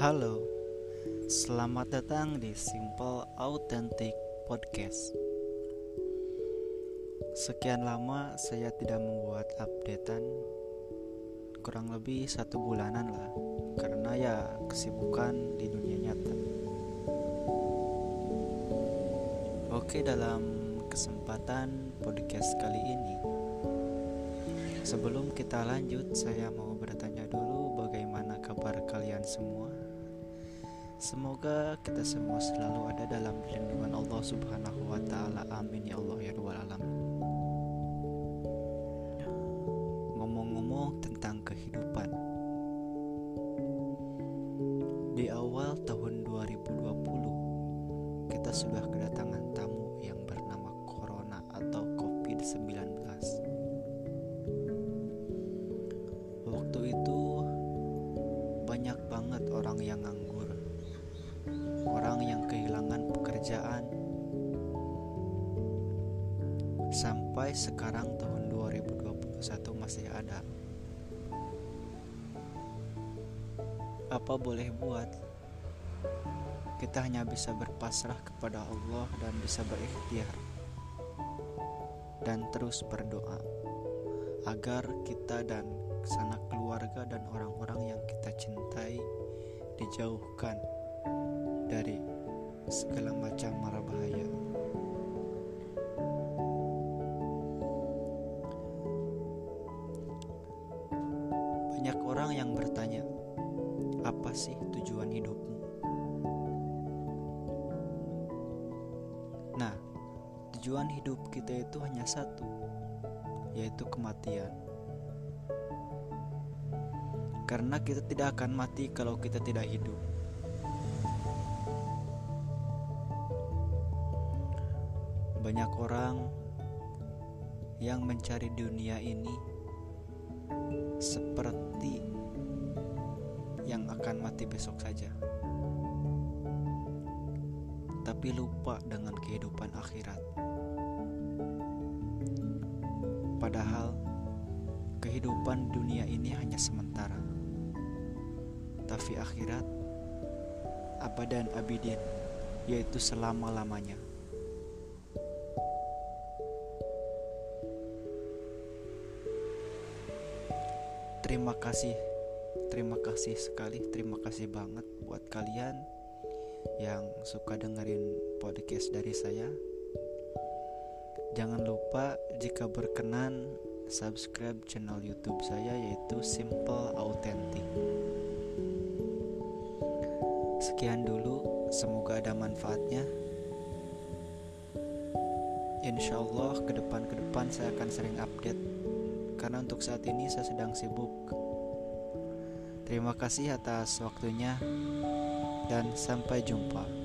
Halo, selamat datang di Simple Authentic Podcast. Sekian lama saya tidak membuat updatean, kurang lebih satu bulanan lah, karena ya kesibukan di dunia nyata. Oke, dalam kesempatan podcast kali ini, sebelum kita lanjut, saya mau bertanya dulu bagaimana kabar kalian semua. Semoga kita semua selalu ada dalam lindungan Allah Subhanahu wa taala. Amin ya Allah ya rabbal alamin. Ngomong-ngomong tentang kehidupan. Di awal tahun 2020 kita sudah kedatangan tamu yang bernama Corona atau COVID-19. Waktu itu banyak banget orang yang nganggur orang yang kehilangan pekerjaan. Sampai sekarang tahun 2021 masih ada. Apa boleh buat? Kita hanya bisa berpasrah kepada Allah dan bisa berikhtiar dan terus berdoa agar kita dan sanak keluarga dan orang-orang yang kita cintai dijauhkan dari segala macam mara bahaya. Banyak orang yang bertanya, apa sih tujuan hidupmu? Nah, tujuan hidup kita itu hanya satu, yaitu kematian. Karena kita tidak akan mati kalau kita tidak hidup. Banyak orang yang mencari dunia ini seperti yang akan mati besok saja, tapi lupa dengan kehidupan akhirat. Padahal kehidupan dunia ini hanya sementara, tapi akhirat abadan abidin, yaitu selama-lamanya. Terima kasih, terima kasih sekali, terima kasih banget buat kalian yang suka dengerin podcast dari saya. Jangan lupa jika berkenan subscribe channel YouTube saya yaitu Simple Authentic. Sekian dulu, semoga ada manfaatnya. Insya Allah ke depan ke depan saya akan sering update karena untuk saat ini saya sedang sibuk. Terima kasih atas waktunya dan sampai jumpa.